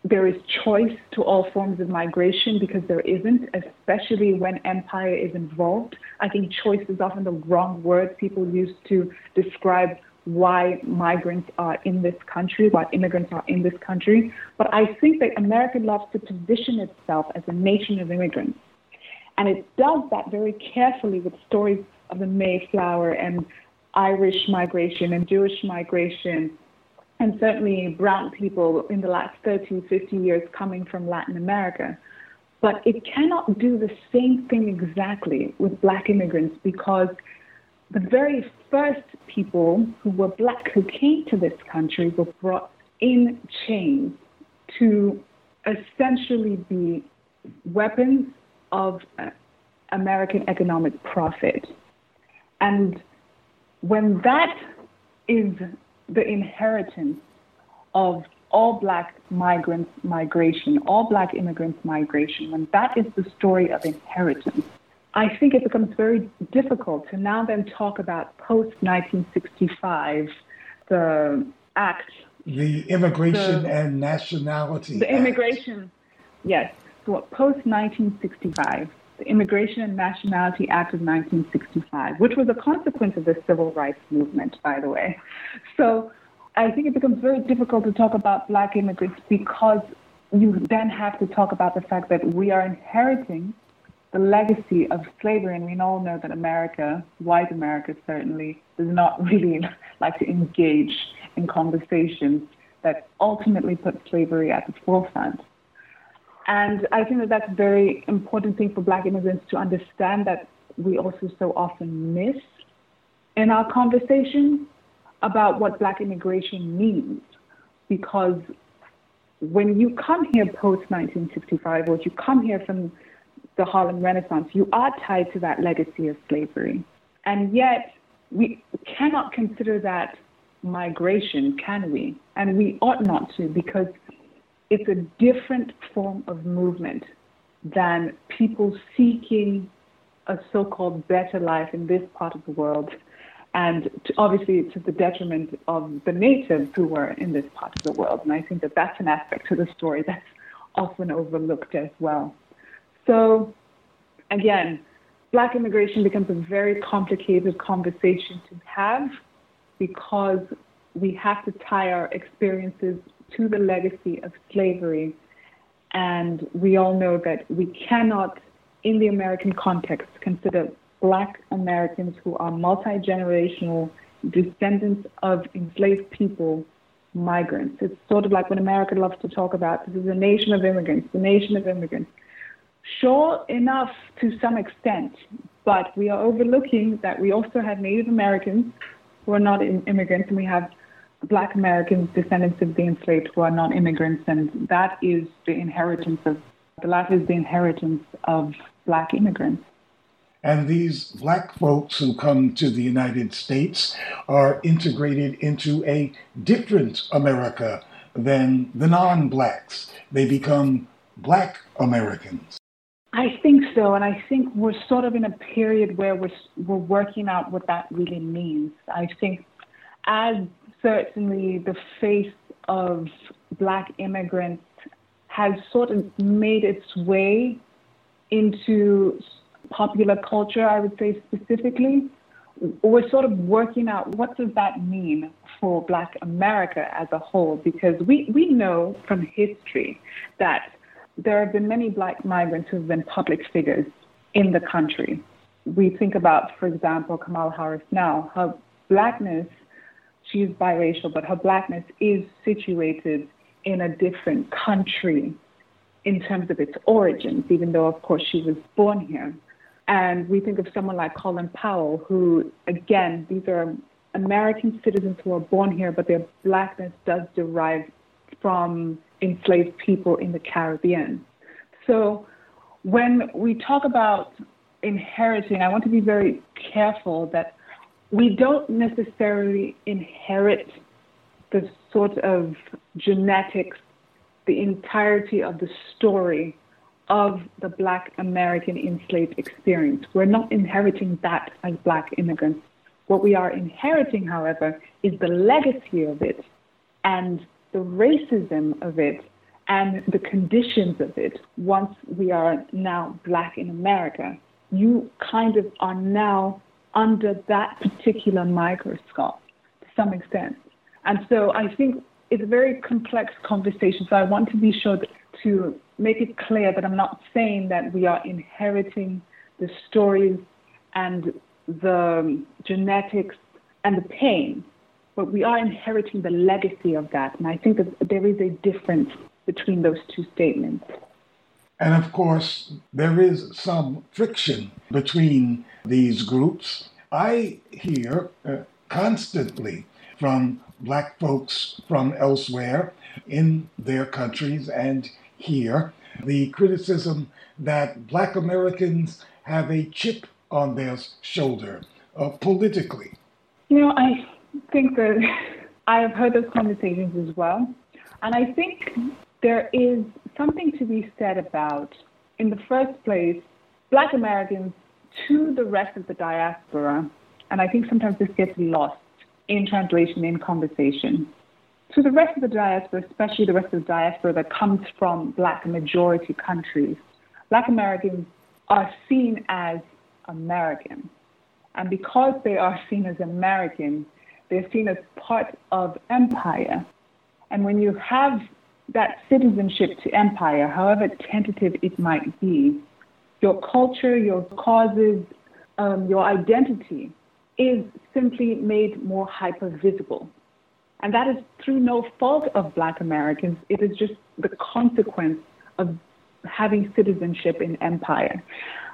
there is choice to all forms of migration because there isn't, especially when empire is involved. I think choice is often the wrong word people use to describe why migrants are in this country, why immigrants are in this country. But I think that America loves to position itself as a nation of immigrants. And it does that very carefully with stories of the Mayflower and Irish migration and Jewish migration, and certainly brown people in the last 30, 50 years coming from Latin America. But it cannot do the same thing exactly with black immigrants because the very first people who were black who came to this country were brought in chains to essentially be weapons of uh, American economic profit. And when that is the inheritance of all black migrants migration, all black immigrants migration, when that is the story of inheritance, I think it becomes very difficult to now then talk about post 1965, the act. The Immigration the, and Nationality. The Immigration, yes. So post 1965, the Immigration and Nationality Act of 1965, which was a consequence of the Civil Rights Movement, by the way. So I think it becomes very difficult to talk about black immigrants because you then have to talk about the fact that we are inheriting the legacy of slavery, and we all know that America, white America certainly, does not really like to engage in conversations that ultimately put slavery at the forefront. And I think that that's a very important thing for Black immigrants to understand that we also so often miss in our conversation about what Black immigration means. Because when you come here post 1965, or you come here from the Harlem Renaissance, you are tied to that legacy of slavery. And yet, we cannot consider that migration, can we? And we ought not to, because it's a different form of movement than people seeking a so called better life in this part of the world. And to, obviously, to the detriment of the natives who were in this part of the world. And I think that that's an aspect to the story that's often overlooked as well. So, again, black immigration becomes a very complicated conversation to have because we have to tie our experiences to the legacy of slavery. And we all know that we cannot, in the American context, consider black Americans who are multi generational descendants of enslaved people migrants. It's sort of like when America loves to talk about this is a nation of immigrants, the nation of immigrants. Sure enough to some extent, but we are overlooking that we also have Native Americans who are not immigrants, and we have Black Americans, descendants of the enslaved who are not immigrants, and that is the inheritance of, the latter is the inheritance of Black immigrants. And these black folks who come to the United States are integrated into a different America than the non blacks. They become black Americans. I think so, and I think we're sort of in a period where we're we're working out what that really means. I think as certainly the face of black immigrants has sort of made its way into popular culture, I would say specifically. We're sort of working out what does that mean for Black America as a whole, because we, we know from history that there have been many Black migrants who have been public figures in the country. We think about, for example, Kamala Harris now. Her blackness she's biracial, but her blackness is situated in a different country in terms of its origins, even though, of course, she was born here. And we think of someone like Colin Powell, who, again, these are American citizens who are born here, but their blackness does derive from enslaved people in the Caribbean. So when we talk about inheriting, I want to be very careful that we don't necessarily inherit the sort of genetics, the entirety of the story of the Black American enslaved experience. We're not inheriting that as Black immigrants. What we are inheriting, however, is the legacy of it and the racism of it and the conditions of it once we are now Black in America. You kind of are now under that particular microscope to some extent. And so I think it's a very complex conversation. So I want to be sure to make it clear that I'm not saying that we are inheriting the stories and the genetics and the pain, but we are inheriting the legacy of that. And I think that there is a difference between those two statements. And of course, there is some friction between these groups. I hear uh, constantly from black folks from elsewhere in their countries and here the criticism that black Americans have a chip on their shoulder uh, politically. You know, I think that I have heard those conversations as well. And I think there is something to be said about, in the first place, black Americans to the rest of the diaspora. And I think sometimes this gets lost in translation, in conversation. To the rest of the diaspora, especially the rest of the diaspora that comes from black majority countries, black Americans are seen as American. And because they are seen as American, they're seen as part of empire. And when you have that citizenship to empire, however tentative it might be, your culture, your causes, um, your identity is simply made more hyper visible. And that is through no fault of Black Americans. It is just the consequence of having citizenship in empire.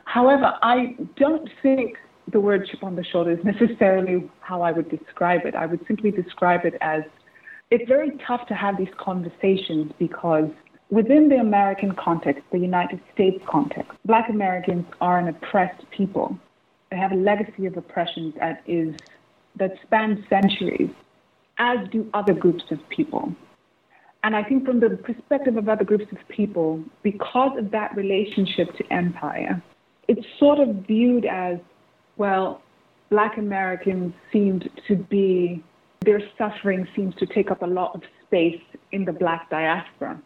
However, I don't think the word chip on the shoulder is necessarily how I would describe it. I would simply describe it as it's very tough to have these conversations because within the American context, the United States context, Black Americans are an oppressed people. They have a legacy of oppression that is that spans centuries, as do other groups of people. And I think from the perspective of other groups of people, because of that relationship to empire, it's sort of viewed as, well, black Americans seemed to be, their suffering seems to take up a lot of space in the black diaspora.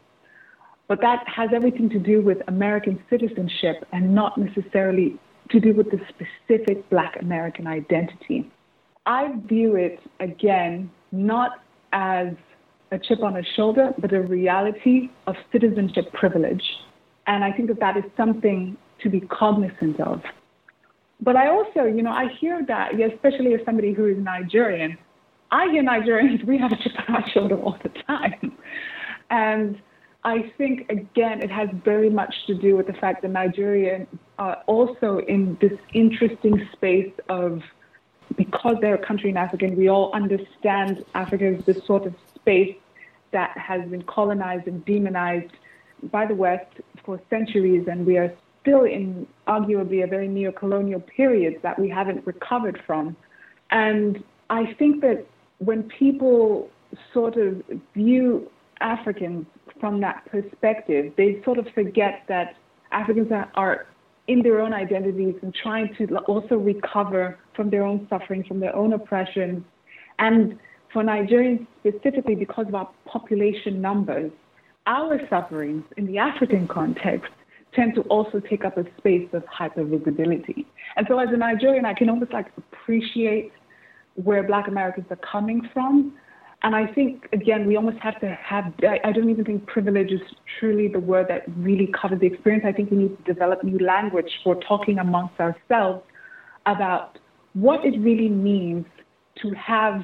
But that has everything to do with American citizenship and not necessarily to do with the specific Black American identity. I view it again not as a chip on a shoulder, but a reality of citizenship privilege. And I think that that is something to be cognizant of. But I also, you know, I hear that, especially as somebody who is Nigerian, I hear Nigerians, we have a chip on our shoulder all the time. And I think, again, it has very much to do with the fact that Nigerians are also in this interesting space of, because they're a country in Africa, and we all understand Africa as this sort of space that has been colonized and demonized by the West for centuries, and we are still in arguably a very neo-colonial period that we haven't recovered from. And I think that when people sort of view Africans from that perspective, they sort of forget that Africans are, in their own identities and trying to also recover from their own suffering, from their own oppression. And for Nigerians specifically, because of our population numbers, our sufferings in the African context tend to also take up a space of hypervisibility. And so as a Nigerian, I can almost like appreciate where Black Americans are coming from and I think, again, we almost have to have, I don't even think privilege is truly the word that really covers the experience. I think we need to develop new language for talking amongst ourselves about what it really means to have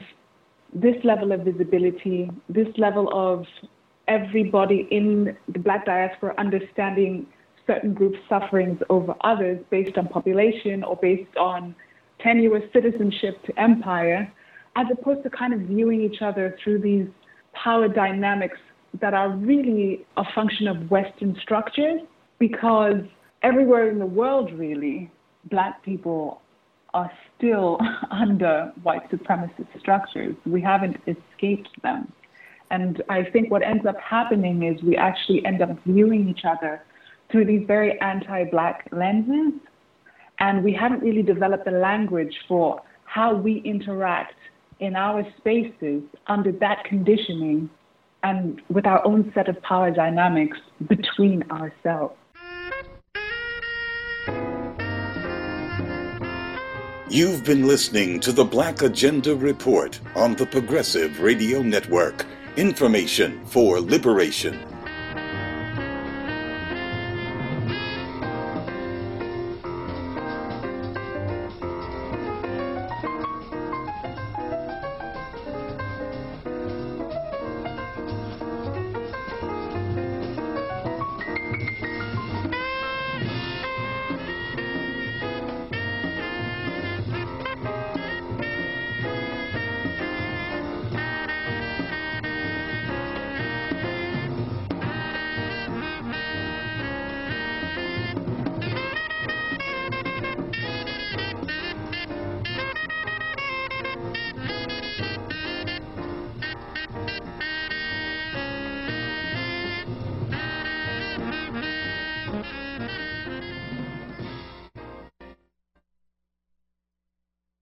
this level of visibility, this level of everybody in the black diaspora understanding certain groups' sufferings over others based on population or based on tenuous citizenship to empire as opposed to kind of viewing each other through these power dynamics that are really a function of Western structures, because everywhere in the world, really, black people are still under white supremacist structures. We haven't escaped them. And I think what ends up happening is we actually end up viewing each other through these very anti black lenses. And we haven't really developed the language for how we interact in our spaces under that conditioning and with our own set of power dynamics between ourselves. You've been listening to the Black Agenda Report on the Progressive Radio Network. Information for liberation.